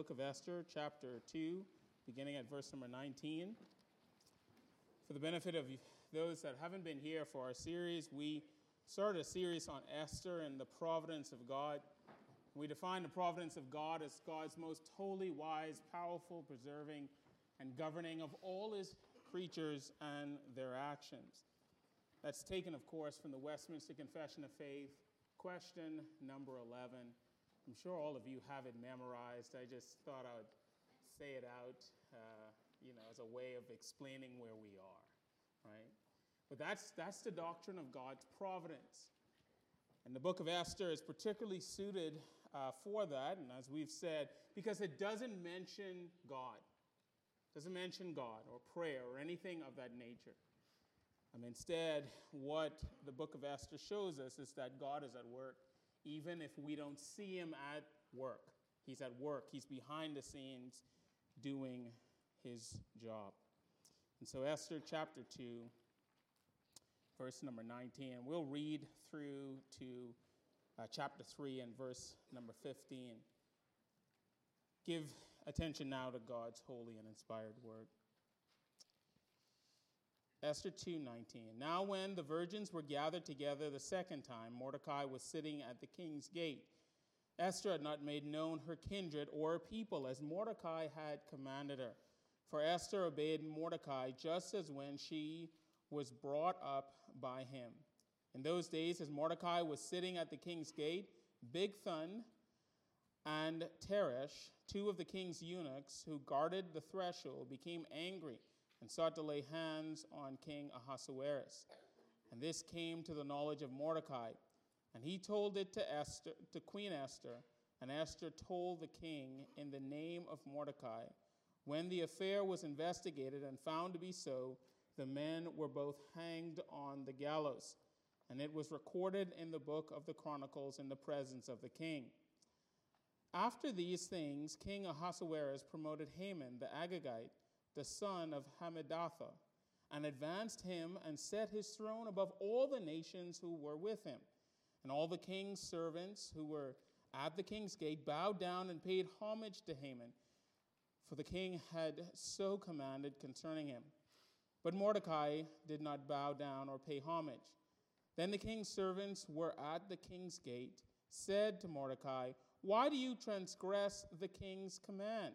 book of Esther, chapter 2, beginning at verse number 19. For the benefit of those that haven't been here for our series, we started a series on Esther and the providence of God. We define the providence of God as God's most holy, wise, powerful, preserving, and governing of all his creatures and their actions. That's taken, of course, from the Westminster Confession of Faith, question number 11. I'm sure all of you have it memorized. I just thought I would say it out, uh, you know, as a way of explaining where we are, right? But that's, that's the doctrine of God's providence. And the book of Esther is particularly suited uh, for that, and as we've said, because it doesn't mention God. It doesn't mention God or prayer or anything of that nature. Um, instead, what the book of Esther shows us is that God is at work even if we don't see him at work. He's at work, he's behind the scenes doing his job. And so, Esther chapter 2, verse number 19, we'll read through to uh, chapter 3 and verse number 15. Give attention now to God's holy and inspired word. Esther 2:19. Now when the virgins were gathered together the second time, Mordecai was sitting at the king's gate. Esther had not made known her kindred or her people as Mordecai had commanded her. For Esther obeyed Mordecai just as when she was brought up by him. In those days, as Mordecai was sitting at the king's gate, Bigthan and Teresh, two of the king's eunuchs who guarded the threshold, became angry and sought to lay hands on King Ahasuerus. And this came to the knowledge of Mordecai, and he told it to Esther, to Queen Esther, and Esther told the king in the name of Mordecai. When the affair was investigated and found to be so, the men were both hanged on the gallows, and it was recorded in the book of the Chronicles in the presence of the king. After these things, King Ahasuerus promoted Haman the Agagite the son of Hammedatha, and advanced him and set his throne above all the nations who were with him. And all the king's servants who were at the king's gate bowed down and paid homage to Haman, for the king had so commanded concerning him. But Mordecai did not bow down or pay homage. Then the king's servants were at the king's gate, said to Mordecai, Why do you transgress the king's command?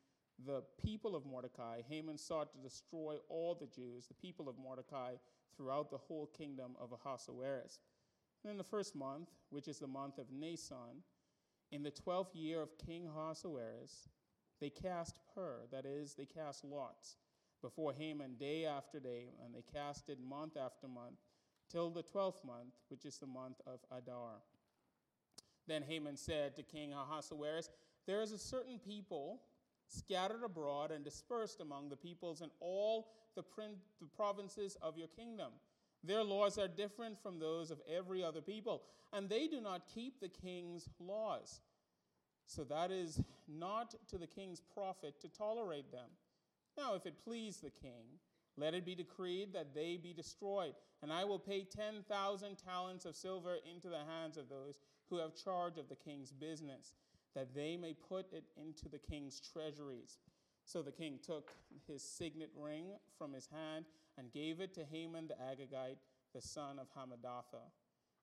the people of Mordecai, Haman sought to destroy all the Jews, the people of Mordecai, throughout the whole kingdom of Ahasuerus. And in the first month, which is the month of Nisan, in the twelfth year of King Ahasuerus, they cast pur, that is, they cast lots, before Haman day after day, and they cast it month after month, till the twelfth month, which is the month of Adar. Then Haman said to King Ahasuerus, There is a certain people scattered abroad and dispersed among the peoples in all the, the provinces of your kingdom. Their laws are different from those of every other people, and they do not keep the king's laws. So that is not to the king's profit to tolerate them. Now, if it please the king, let it be decreed that they be destroyed, and I will pay 10,000 talents of silver into the hands of those who have charge of the king's business that they may put it into the king's treasuries. So the king took his signet ring from his hand and gave it to Haman the Agagite, the son of Hammedatha,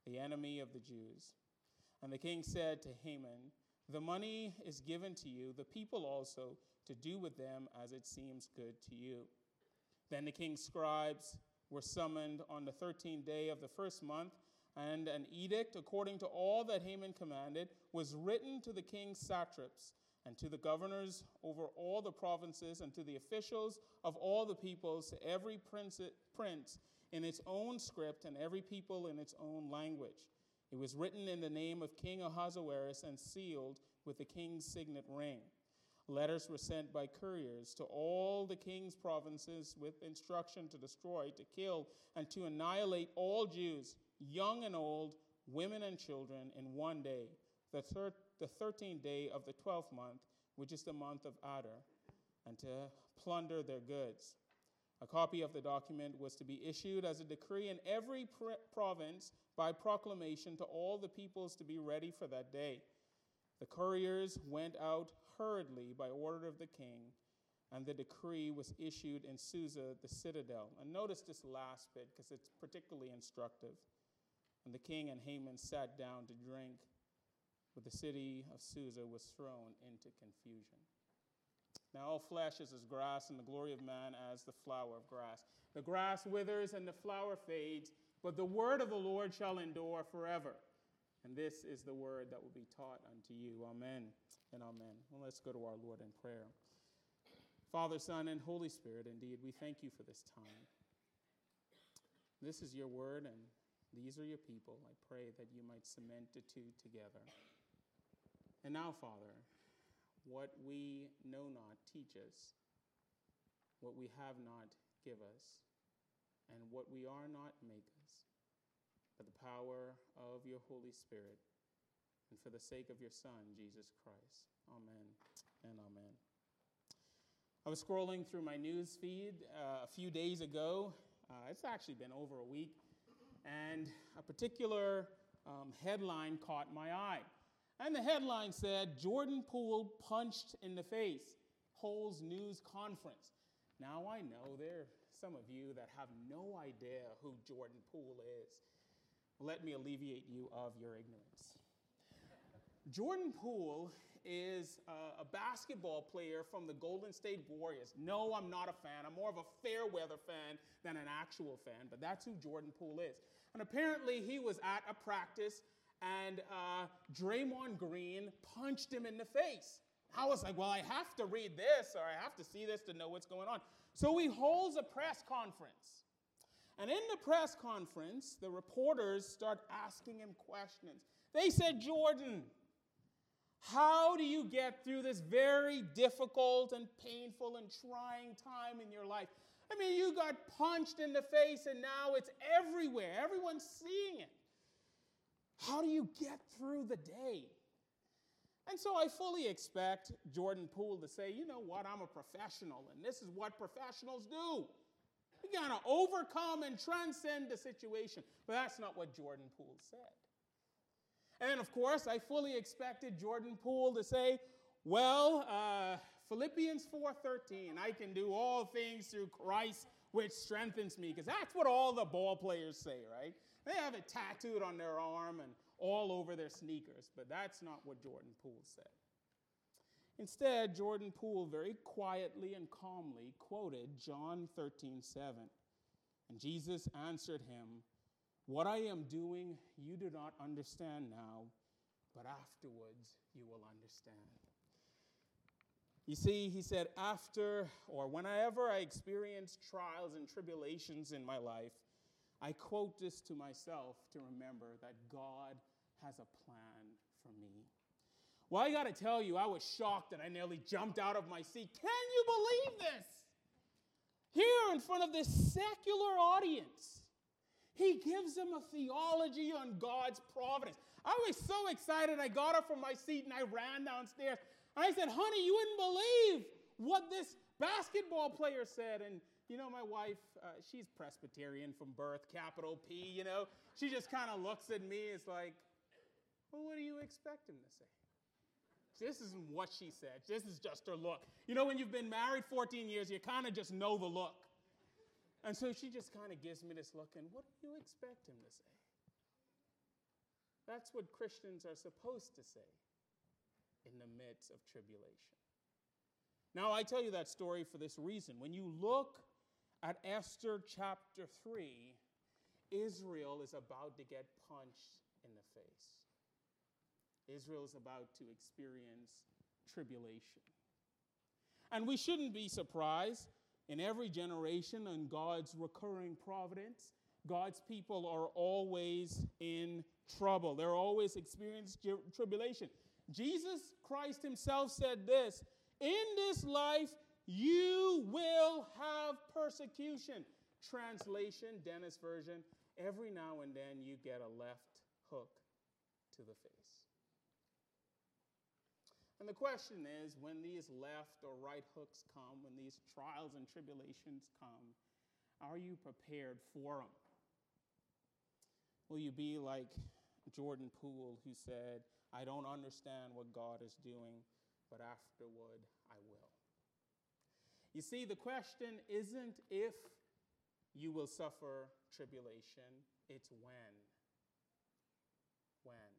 the enemy of the Jews. And the king said to Haman, The money is given to you, the people also, to do with them as it seems good to you. Then the king's scribes were summoned on the 13th day of the first month and an edict according to all that Haman commanded was written to the king's satraps and to the governors over all the provinces and to the officials of all the peoples, to every prince, prince in its own script and every people in its own language. It was written in the name of King Ahasuerus and sealed with the king's signet ring. Letters were sent by couriers to all the king's provinces with instruction to destroy, to kill, and to annihilate all Jews, young and old, women and children, in one day, the, thir- the 13th day of the 12th month, which is the month of Adar, and to plunder their goods. A copy of the document was to be issued as a decree in every pr- province by proclamation to all the peoples to be ready for that day. The couriers went out hurriedly by order of the king, and the decree was issued in Susa, the citadel. And notice this last bit because it's particularly instructive. And the king and Haman sat down to drink, but the city of Susa was thrown into confusion. Now all flesh is as grass, and the glory of man as the flower of grass. The grass withers and the flower fades, but the word of the Lord shall endure forever. And this is the word that will be taught unto you. Amen and amen. Well, let's go to our Lord in prayer. Father, Son, and Holy Spirit, indeed, we thank you for this time. This is your word, and these are your people. I pray that you might cement the two together. And now, Father, what we know not, teach us. What we have not, give us. And what we are not, make us. By the power of your Holy Spirit, and for the sake of your Son, Jesus Christ. Amen and amen. I was scrolling through my news feed uh, a few days ago. Uh, it's actually been over a week. And a particular um, headline caught my eye. And the headline said Jordan Poole punched in the face, Holds news conference. Now I know there are some of you that have no idea who Jordan Poole is. Let me alleviate you of your ignorance. Jordan Poole is a, a basketball player from the Golden State Warriors. No, I'm not a fan. I'm more of a fair weather fan than an actual fan, but that's who Jordan Poole is. And apparently, he was at a practice and uh, Draymond Green punched him in the face. I was like, well, I have to read this or I have to see this to know what's going on. So he holds a press conference. And in the press conference, the reporters start asking him questions. They said, Jordan, how do you get through this very difficult and painful and trying time in your life? I mean, you got punched in the face and now it's everywhere. Everyone's seeing it. How do you get through the day? And so I fully expect Jordan Poole to say, you know what, I'm a professional, and this is what professionals do. You gotta overcome and transcend the situation. But that's not what Jordan Poole said. And of course, I fully expected Jordan Poole to say, well, uh, Philippians 4:13, I can do all things through Christ which strengthens me, because that's what all the ball players say, right? They have it tattooed on their arm and all over their sneakers, but that's not what Jordan Poole said. Instead, Jordan Poole very quietly and calmly quoted John 13:7. And Jesus answered him, What I am doing you do not understand now, but afterwards you will understand. You see, he said, after or whenever I experience trials and tribulations in my life, I quote this to myself to remember that God has a plan for me. Well, I got to tell you, I was shocked that I nearly jumped out of my seat. Can you believe this? Here in front of this secular audience, he gives them a theology on God's providence. I was so excited, I got up from my seat and I ran downstairs. I said, Honey, you wouldn't believe what this basketball player said. And you know, my wife, uh, she's Presbyterian from birth, capital P, you know. She just kind of looks at me, it's like, well, what do you expect him to say? This isn't what she said. This is just her look. You know, when you've been married 14 years, you kind of just know the look. And so she just kind of gives me this look, and what do you expect him to say? That's what Christians are supposed to say in the midst of tribulation. Now, I tell you that story for this reason. When you look at Esther chapter 3, Israel is about to get punched in the face. Israel is about to experience tribulation. And we shouldn't be surprised in every generation in God's recurring providence. God's people are always in trouble. They're always experiencing tribulation. Jesus Christ himself said this In this life, you will have persecution. Translation, Dennis version, every now and then you get a left hook to the face. And the question is when these left or right hooks come, when these trials and tribulations come, are you prepared for them? Will you be like Jordan Poole, who said, I don't understand what God is doing, but afterward I will? You see, the question isn't if you will suffer tribulation, it's when. When.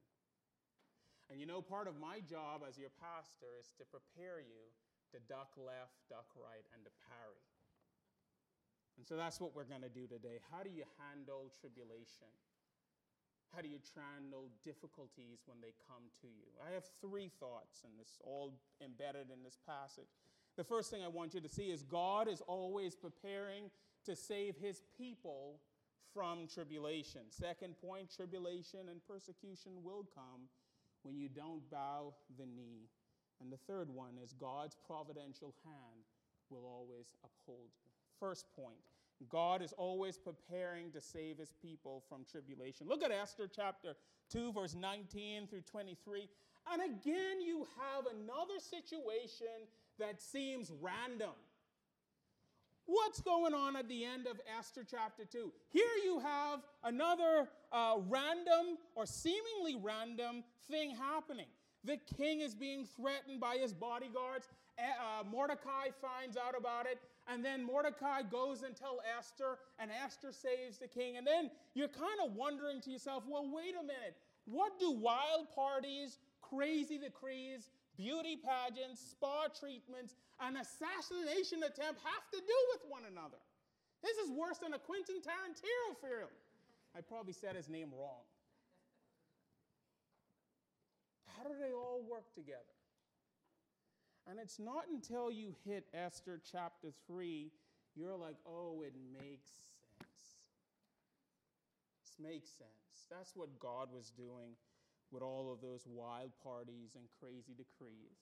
And you know, part of my job as your pastor is to prepare you to duck left, duck right, and to parry. And so that's what we're going to do today. How do you handle tribulation? How do you handle difficulties when they come to you? I have three thoughts, and this all embedded in this passage. The first thing I want you to see is God is always preparing to save his people from tribulation. Second point tribulation and persecution will come when you don't bow the knee. And the third one is God's providential hand will always uphold you. First point God is always preparing to save his people from tribulation. Look at Esther chapter 2, verse 19 through 23. And again, you have another situation that seems random. What's going on at the end of Esther chapter 2? Here you have another uh, random or seemingly random thing happening. The king is being threatened by his bodyguards. Uh, Mordecai finds out about it, and then Mordecai goes and tells Esther, and Esther saves the king. And then you're kind of wondering to yourself, well, wait a minute. What do wild parties, crazy decrees, beauty pageants, spa treatments, an assassination attempt have to do with one another. This is worse than a Quentin Tarantino film. I probably said his name wrong. How do they all work together? And it's not until you hit Esther chapter 3, you're like, oh, it makes sense. This makes sense. That's what God was doing with all of those wild parties and crazy decrees.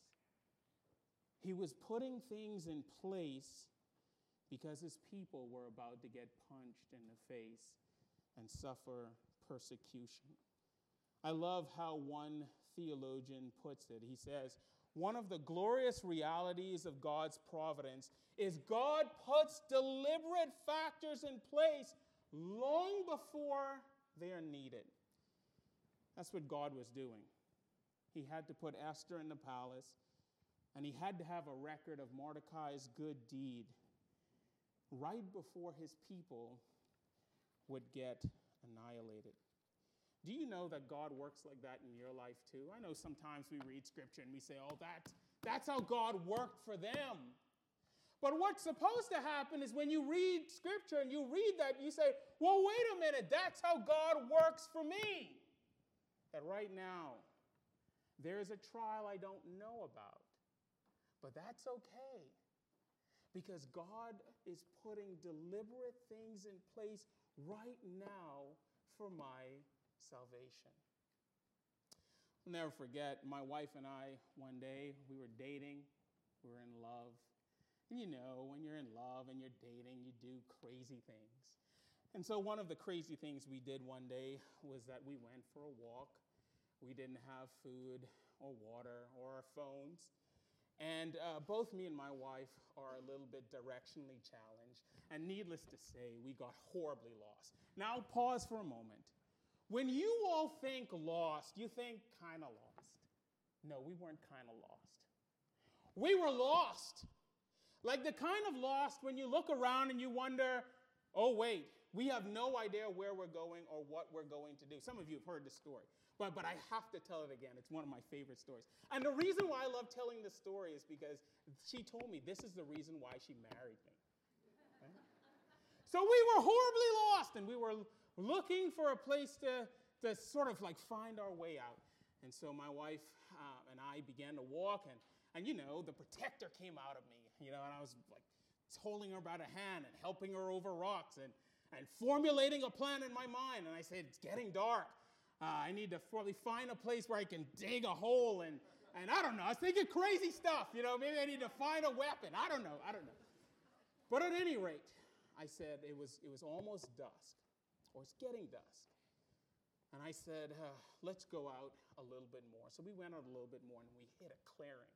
He was putting things in place because his people were about to get punched in the face and suffer persecution. I love how one theologian puts it. He says, one of the glorious realities of God's providence is God puts deliberate factors in place long before they are needed. That's what God was doing. He had to put Esther in the palace, and he had to have a record of Mordecai's good deed right before his people would get annihilated. Do you know that God works like that in your life too? I know sometimes we read scripture and we say, oh, that's, that's how God worked for them. But what's supposed to happen is when you read scripture and you read that, you say, well, wait a minute, that's how God works for me that right now there is a trial I don't know about. But that's okay because God is putting deliberate things in place right now for my salvation. I'll never forget my wife and I one day, we were dating, we were in love. And you know, when you're in love and you're dating, you do crazy things. And so, one of the crazy things we did one day was that we went for a walk we didn't have food or water or our phones. And uh, both me and my wife are a little bit directionally challenged. And needless to say, we got horribly lost. Now, pause for a moment. When you all think lost, you think kind of lost. No, we weren't kind of lost. We were lost. Like the kind of lost when you look around and you wonder, oh, wait, we have no idea where we're going or what we're going to do. Some of you have heard the story. But, but I have to tell it again. It's one of my favorite stories. And the reason why I love telling this story is because she told me this is the reason why she married me. So we were horribly lost and we looking for a place to, to sort of like find our way out. And so my wife uh, and I began to walk, and, and you know, the protector came out of me, you know, and I was like holding her by the hand and helping her over rocks and, and formulating a plan in my mind. And I said, It's getting dark. Uh, I need to probably find a place where I can dig a hole and, And I don't know, I was thinking crazy stuff. You know, maybe I need to find a weapon. I don't know, I don't know. But at any rate, I said it was, it was almost dusk, or it's getting dusk. And I said, uh, let's go out a little bit more. So we went out a little bit more and we hit a clearing.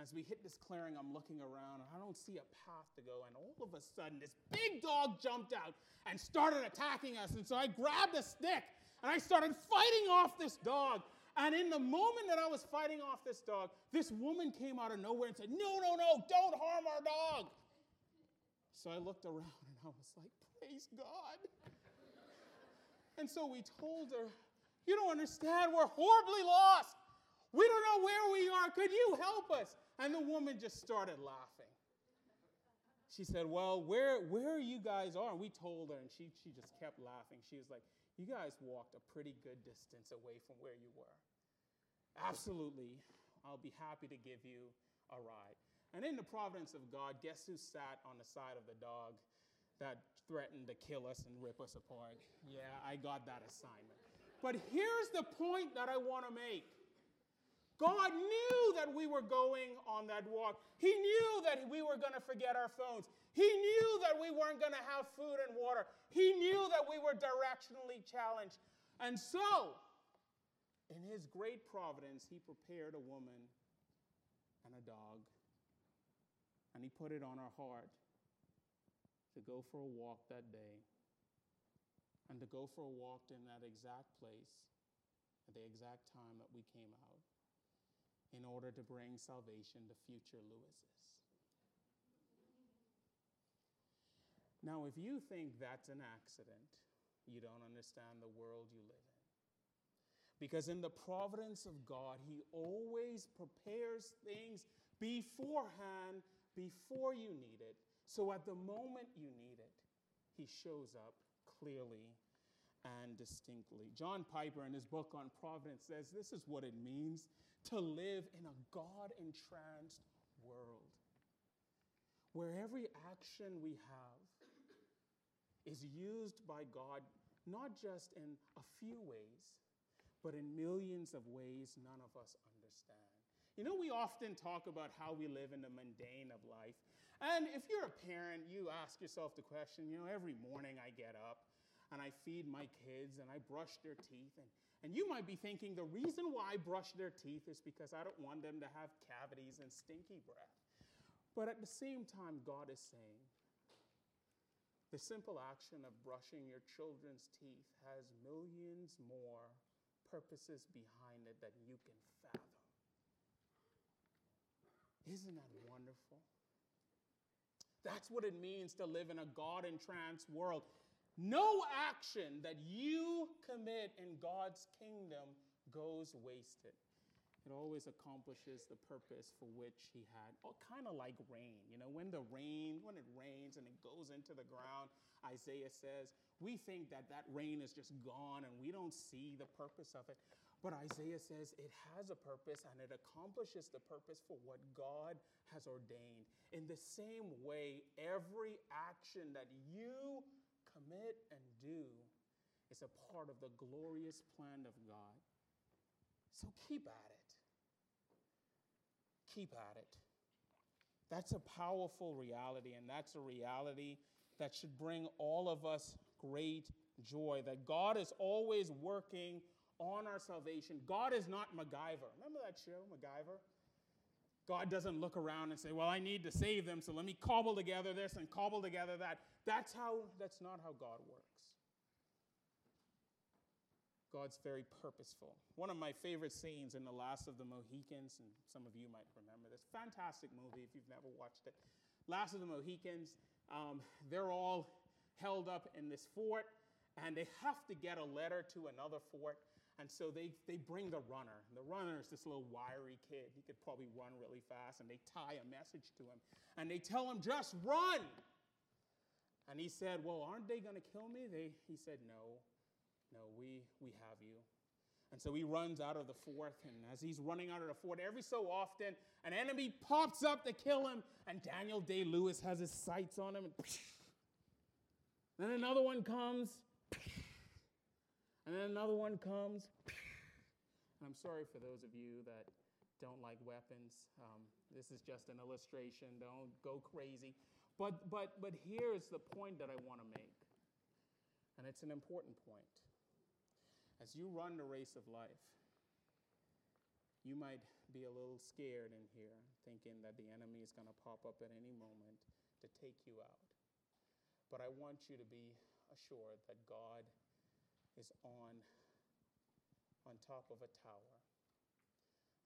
As we hit this clearing, I'm looking around and I don't see a path to go. And all of a sudden, this big dog jumped out and started attacking us. And so I grabbed a stick and I started fighting off this dog. And in the moment that I was fighting off this dog, this woman came out of nowhere and said, No, no, no, don't harm our dog. So I looked around and I was like, Praise God. And so we told her, You don't understand, we're horribly lost. We don't know where we are. Could you help us? And the woman just started laughing. She said, Well, where, where you guys are? And we told her, and she, she just kept laughing. She was like, You guys walked a pretty good distance away from where you were. Absolutely. I'll be happy to give you a ride. And in the providence of God, guess who sat on the side of the dog that threatened to kill us and rip us apart? Yeah, I got that assignment. But here's the point that I want to make. God knew that we were going on that walk. He knew that we were going to forget our phones. He knew that we weren't going to have food and water. He knew that we were directionally challenged. And so, in his great providence, he prepared a woman and a dog and he put it on our heart to go for a walk that day and to go for a walk in that exact place at the exact time that we came out in order to bring salvation to future Lewises. Now, if you think that's an accident, you don't understand the world you live in. Because in the providence of God, He always prepares things beforehand before you need it. So at the moment you need it, he shows up clearly and distinctly. John Piper, in his book on providence, says this is what it means to live in a God entranced world where every action we have is used by God not just in a few ways, but in millions of ways none of us understand. You know, we often talk about how we live in the mundane of life. And if you're a parent, you ask yourself the question, you know, every morning I get up and I feed my kids and I brush their teeth. And, and you might be thinking the reason why I brush their teeth is because I don't want them to have cavities and stinky breath. But at the same time, God is saying, the simple action of brushing your children's teeth has millions more purposes behind it than you can fathom. Isn't that wonderful? That's what it means to live in a God entranced world. No action that you commit in God's kingdom goes wasted. It always accomplishes the purpose for which he had. Oh, kind of like rain. You know, when the rain, when it rains and it goes into the ground, Isaiah says, we think that that rain is just gone and we don't see the purpose of it. But Isaiah says it has a purpose and it accomplishes the purpose for what God has ordained. In the same way, every action that you commit and do is a part of the glorious plan of God. So keep at it. Keep at it. That's a powerful reality, and that's a reality that should bring all of us great joy. That God is always working on our salvation. God is not MacGyver. Remember that show, MacGyver? God doesn't look around and say, Well, I need to save them, so let me cobble together this and cobble together that. That's how that's not how God works. God's very purposeful. One of my favorite scenes in The Last of the Mohicans, and some of you might remember this, fantastic movie if you've never watched it. Last of the Mohicans, um, they're all held up in this fort, and they have to get a letter to another fort. And so they, they bring the runner. The runner is this little wiry kid. He could probably run really fast. And they tie a message to him. And they tell him, just run. And he said, Well, aren't they going to kill me? They, he said, No, no, we, we have you. And so he runs out of the fort. And as he's running out of the fort, every so often, an enemy pops up to kill him. And Daniel Day Lewis has his sights on him. And then another one comes. And then another one comes. And I'm sorry for those of you that don't like weapons. Um, this is just an illustration. Don't go crazy. But, but, but here's the point that I want to make, and it's an important point. As you run the race of life, you might be a little scared in here, thinking that the enemy is going to pop up at any moment to take you out. But I want you to be assured that God is on, on top of a tower,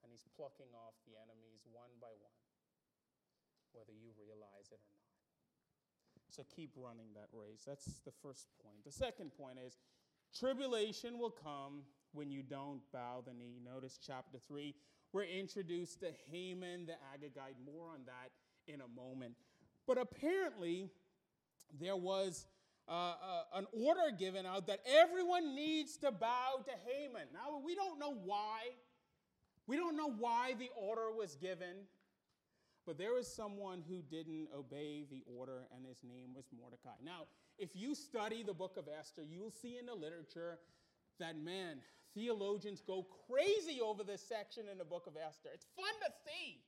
and He's plucking off the enemies one by one, whether you realize it or not. So keep running that race. That's the first point. The second point is tribulation will come when you don't bow the knee. Notice chapter 3, we're introduced to Haman the Agagite. More on that in a moment. But apparently, there was uh, uh, an order given out that everyone needs to bow to Haman. Now, we don't know why. We don't know why the order was given. But there is someone who didn't obey the order, and his name was Mordecai. Now, if you study the book of Esther, you'll see in the literature that, man, theologians go crazy over this section in the book of Esther. It's fun to see.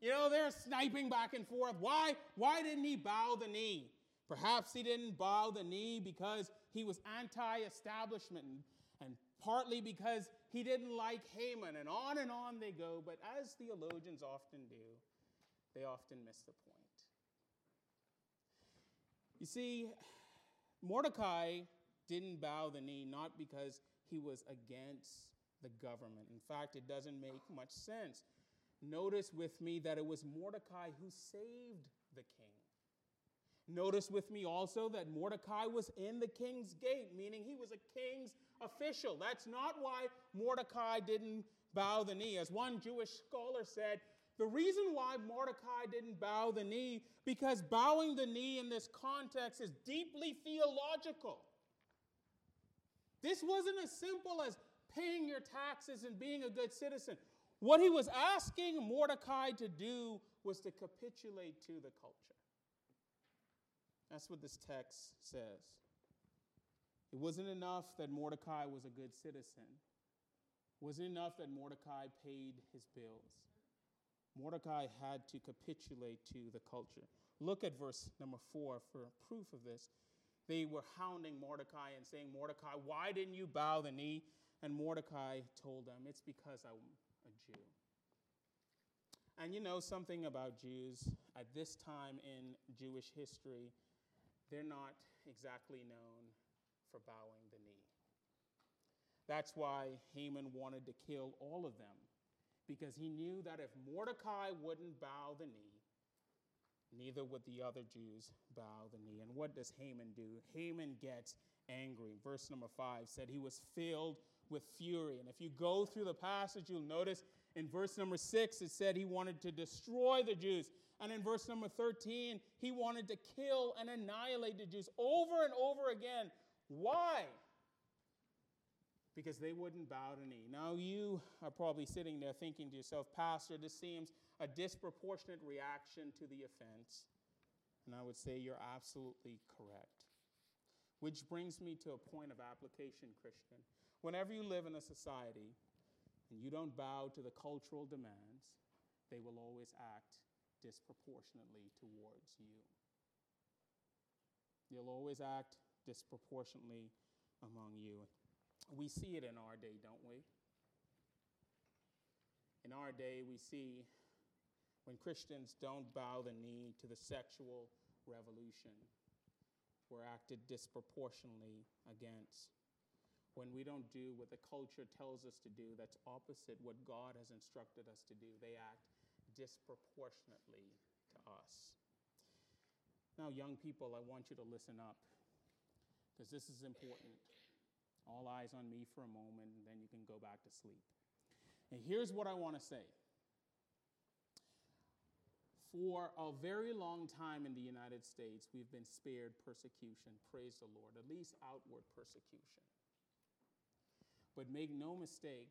You know, they're sniping back and forth. Why, why didn't he bow the knee? Perhaps he didn't bow the knee because he was anti establishment, and, and partly because he didn't like Haman, and on and on they go. But as theologians often do, they often miss the point. You see, Mordecai didn't bow the knee not because he was against the government. In fact, it doesn't make much sense. Notice with me that it was Mordecai who saved the king. Notice with me also that Mordecai was in the king's gate, meaning he was a king's official. That's not why Mordecai didn't bow the knee. As one Jewish scholar said, the reason why Mordecai didn't bow the knee, because bowing the knee in this context is deeply theological. This wasn't as simple as paying your taxes and being a good citizen. What he was asking Mordecai to do was to capitulate to the culture. That's what this text says. It wasn't enough that Mordecai was a good citizen. It wasn't enough that Mordecai paid his bills. Mordecai had to capitulate to the culture. Look at verse number four for proof of this. They were hounding Mordecai and saying, Mordecai, why didn't you bow the knee? And Mordecai told them, It's because I'm a Jew. And you know something about Jews at this time in Jewish history, they're not exactly known for bowing the knee. That's why Haman wanted to kill all of them, because he knew that if Mordecai wouldn't bow the knee, neither would the other Jews bow the knee. And what does Haman do? Haman gets angry. Verse number five said he was filled with fury. And if you go through the passage, you'll notice in verse number six, it said he wanted to destroy the Jews. And in verse number 13, he wanted to kill and annihilate the Jews over and over again. Why? Because they wouldn't bow to knee. Now, you are probably sitting there thinking to yourself, Pastor, this seems a disproportionate reaction to the offense. And I would say you're absolutely correct. Which brings me to a point of application, Christian. Whenever you live in a society and you don't bow to the cultural demands, they will always act disproportionately towards you. They'll always act disproportionately among you. We see it in our day, don't we? In our day, we see when Christians don't bow the knee to the sexual revolution, we're acted disproportionately against. When we don't do what the culture tells us to do, that's opposite what God has instructed us to do, they act disproportionately to us. Now, young people, I want you to listen up because this is important. All eyes on me for a moment, and then you can go back to sleep. And here's what I want to say. For a very long time in the United States, we've been spared persecution. Praise the Lord, at least outward persecution. But make no mistake,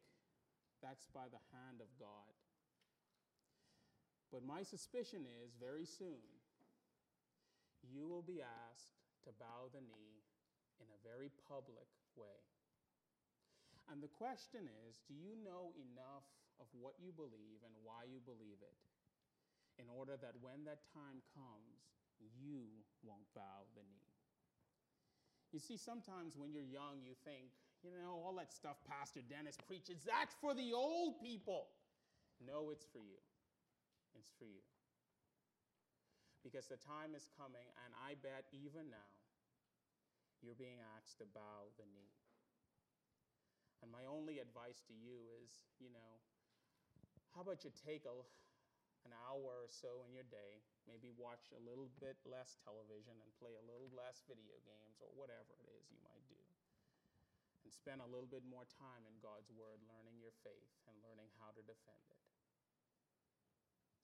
that's by the hand of God. But my suspicion is very soon, you will be asked to bow the knee in a very public way. And the question is do you know enough of what you believe and why you believe it, in order that when that time comes, you won't bow the knee. You see, sometimes when you're young, you think, you know, all that stuff Pastor Dennis preaches, that's for the old people. No, it's for you. It's for you. Because the time is coming, and I bet even now, you're being asked to bow the knee. And my only advice to you is, you know, how about you take a, an hour or so in your day, maybe watch a little bit less television and play a little less video games or whatever it is you might do. And spend a little bit more time in God's Word learning your faith and learning how to defend it.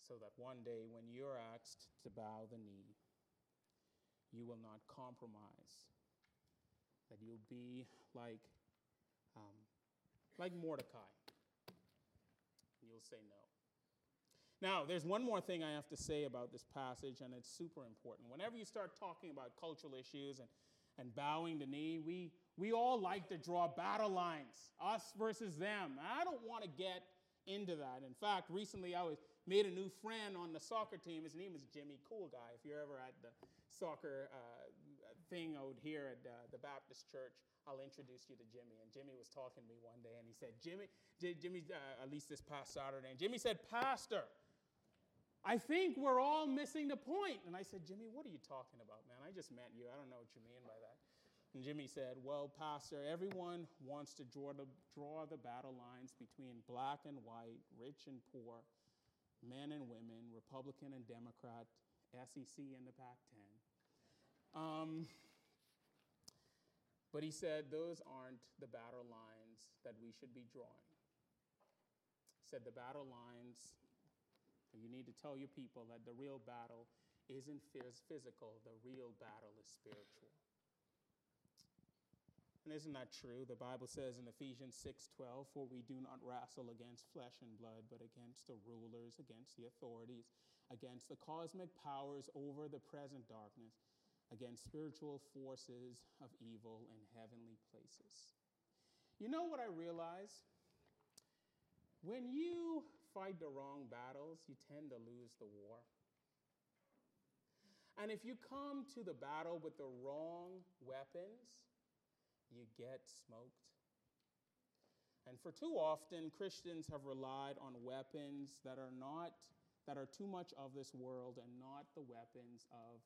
So that one day when you're asked to bow the knee, you will not compromise. That you'll be like um, like Mordecai. You'll say no. Now, there's one more thing I have to say about this passage, and it's super important. Whenever you start talking about cultural issues and, and bowing the knee, we, we all like to draw battle lines, us versus them. I don't want to get into that. In fact, recently I was made a new friend on the soccer team. His name is Jimmy, cool guy. If you're ever at the soccer uh, thing out here at uh, the Baptist church, I'll introduce you to Jimmy. And Jimmy was talking to me one day, and he said, Jimmy, J- Jimmy, uh, at least this past Saturday, and Jimmy said, Pastor, I think we're all missing the point. And I said, Jimmy, what are you talking about, man? I just met you. I don't know what you mean by that. And Jimmy said, Well, Pastor, everyone wants to draw the, draw the battle lines between black and white, rich and poor, men and women, Republican and Democrat, SEC and the Pac 10. Um, but he said those aren't the battle lines that we should be drawing. He said the battle lines, you need to tell your people that the real battle isn't physical, the real battle is spiritual. And isn't that true? The Bible says in Ephesians 6:12, "For we do not wrestle against flesh and blood, but against the rulers, against the authorities, against the cosmic powers over the present darkness, against spiritual forces of evil in heavenly places." You know what I realize? When you fight the wrong battles, you tend to lose the war. And if you come to the battle with the wrong weapons, you get smoked. And for too often, Christians have relied on weapons that are not, that are too much of this world and not the weapons of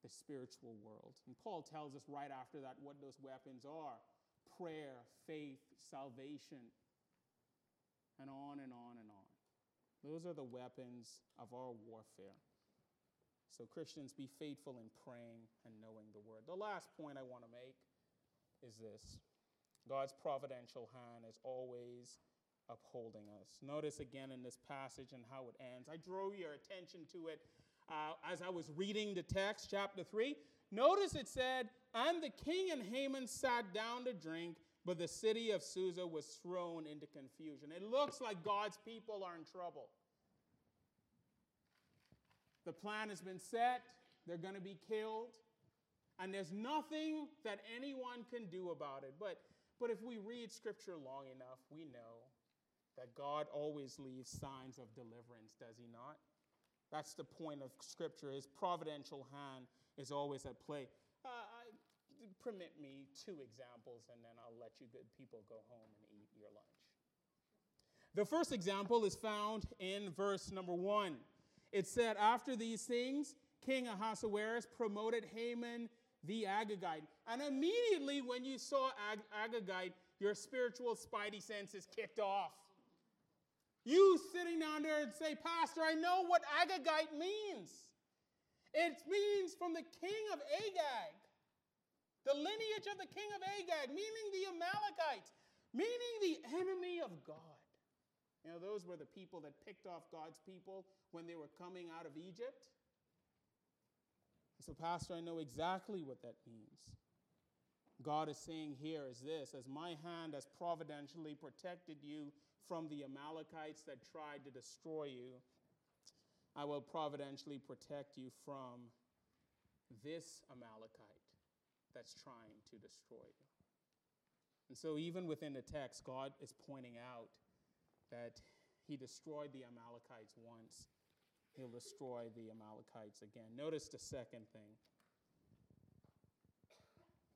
the spiritual world. And Paul tells us right after that what those weapons are prayer, faith, salvation, and on and on and on. Those are the weapons of our warfare. So, Christians, be faithful in praying and knowing the word. The last point I want to make is this God's providential hand is always upholding us. Notice again in this passage and how it ends. I drew your attention to it uh, as I was reading the text, chapter 3. Notice it said, And the king and Haman sat down to drink, but the city of Susa was thrown into confusion. It looks like God's people are in trouble. The plan has been set, they're going to be killed and there's nothing that anyone can do about it. But, but if we read scripture long enough, we know that God always leaves signs of deliverance, does he not? That's the point of scripture. His providential hand is always at play. Uh, I, permit me two examples, and then I'll let you good people go home and eat your lunch. The first example is found in verse number one. It said, After these things, King Ahasuerus promoted Haman the Agagite. And immediately when you saw Ag- Agagite, your spiritual spidey senses kicked off. You sitting down there and say, Pastor, I know what Agagite means. It means from the king of Agag, the lineage of the king of Agag, meaning the Amalekites, meaning the enemy of God. You know, those were the people that picked off God's people when they were coming out of Egypt. So, Pastor, I know exactly what that means. God is saying here is this as my hand has providentially protected you from the Amalekites that tried to destroy you, I will providentially protect you from this Amalekite that's trying to destroy you. And so, even within the text, God is pointing out that he destroyed the Amalekites once, he'll destroy the Amalekites again. Notice the second thing.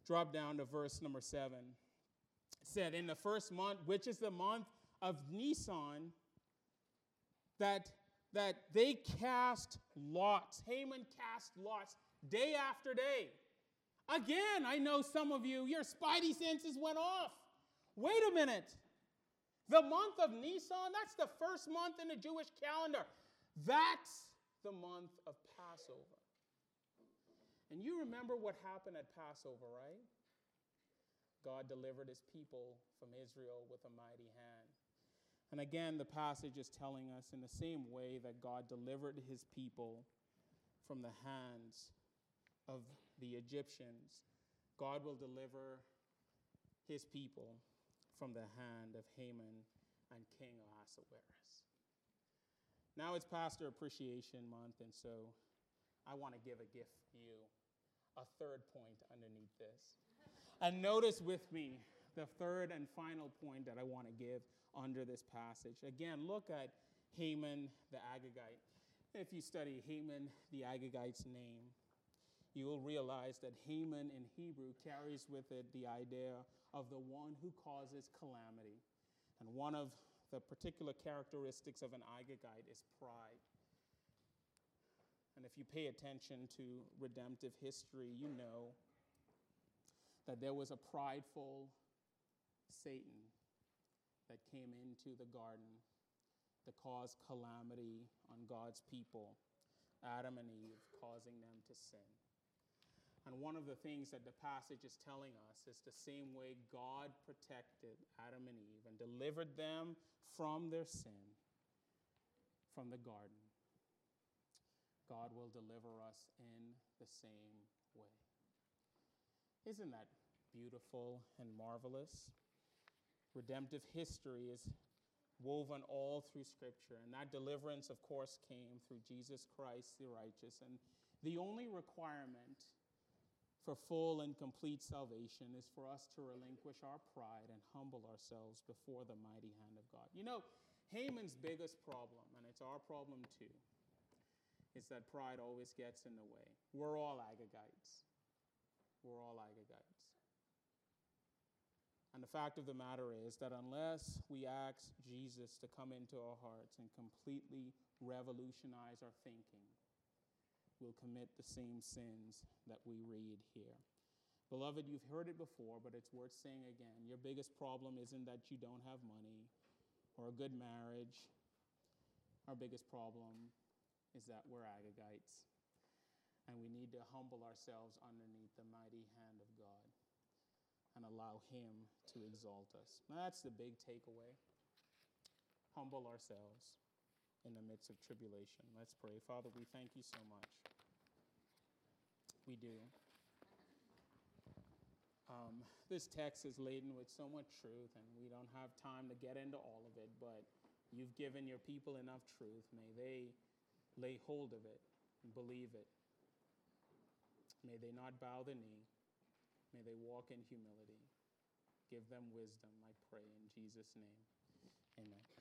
Drop down to verse number seven. It said, In the first month, which is the month of Nisan, that, that they cast lots. Haman cast lots day after day. Again, I know some of you, your spidey senses went off. Wait a minute. The month of Nisan, that's the first month in the Jewish calendar. That's the month of Passover. And you remember what happened at Passover, right? God delivered his people from Israel with a mighty hand. And again, the passage is telling us in the same way that God delivered his people from the hands of the Egyptians, God will deliver his people from the hand of Haman and King Ahasuerus. Now it's Pastor Appreciation Month, and so I want to give a gift to you, a third point underneath this. And notice with me the third and final point that I want to give under this passage. Again, look at Haman the Agagite. If you study Haman the Agagite's name, you will realize that Haman in Hebrew carries with it the idea of the one who causes calamity. And one of the particular characteristics of an Agagite is pride. And if you pay attention to redemptive history, you know that there was a prideful Satan that came into the garden to cause calamity on God's people, Adam and Eve, causing them to sin. And one of the things that the passage is telling us is the same way God protected Adam and Eve and delivered them from their sin from the garden. God will deliver us in the same way. Isn't that beautiful and marvelous? Redemptive history is woven all through Scripture, and that deliverance, of course, came through Jesus Christ the righteous. And the only requirement for full and complete salvation is for us to relinquish our pride and humble ourselves before the mighty hand of God. You know, Haman's biggest problem, and it's our problem too, is that pride always gets in the way. We're all Agagites. We're all Agagites. And the fact of the matter is that unless we ask Jesus to come into our hearts and completely revolutionize our thinking, will commit the same sins that we read here. Beloved, you've heard it before, but it's worth saying again. Your biggest problem isn't that you don't have money or a good marriage. Our biggest problem is that we're Agagites, and we need to humble ourselves underneath the mighty hand of God and allow Him to exalt us. Now, that's the big takeaway. Humble ourselves in the midst of tribulation. Let's pray. Father, we thank you so much. We do. Um, this text is laden with so much truth, and we don't have time to get into all of it, but you've given your people enough truth. May they lay hold of it and believe it. May they not bow the knee. May they walk in humility. Give them wisdom, I pray, in Jesus' name. Amen.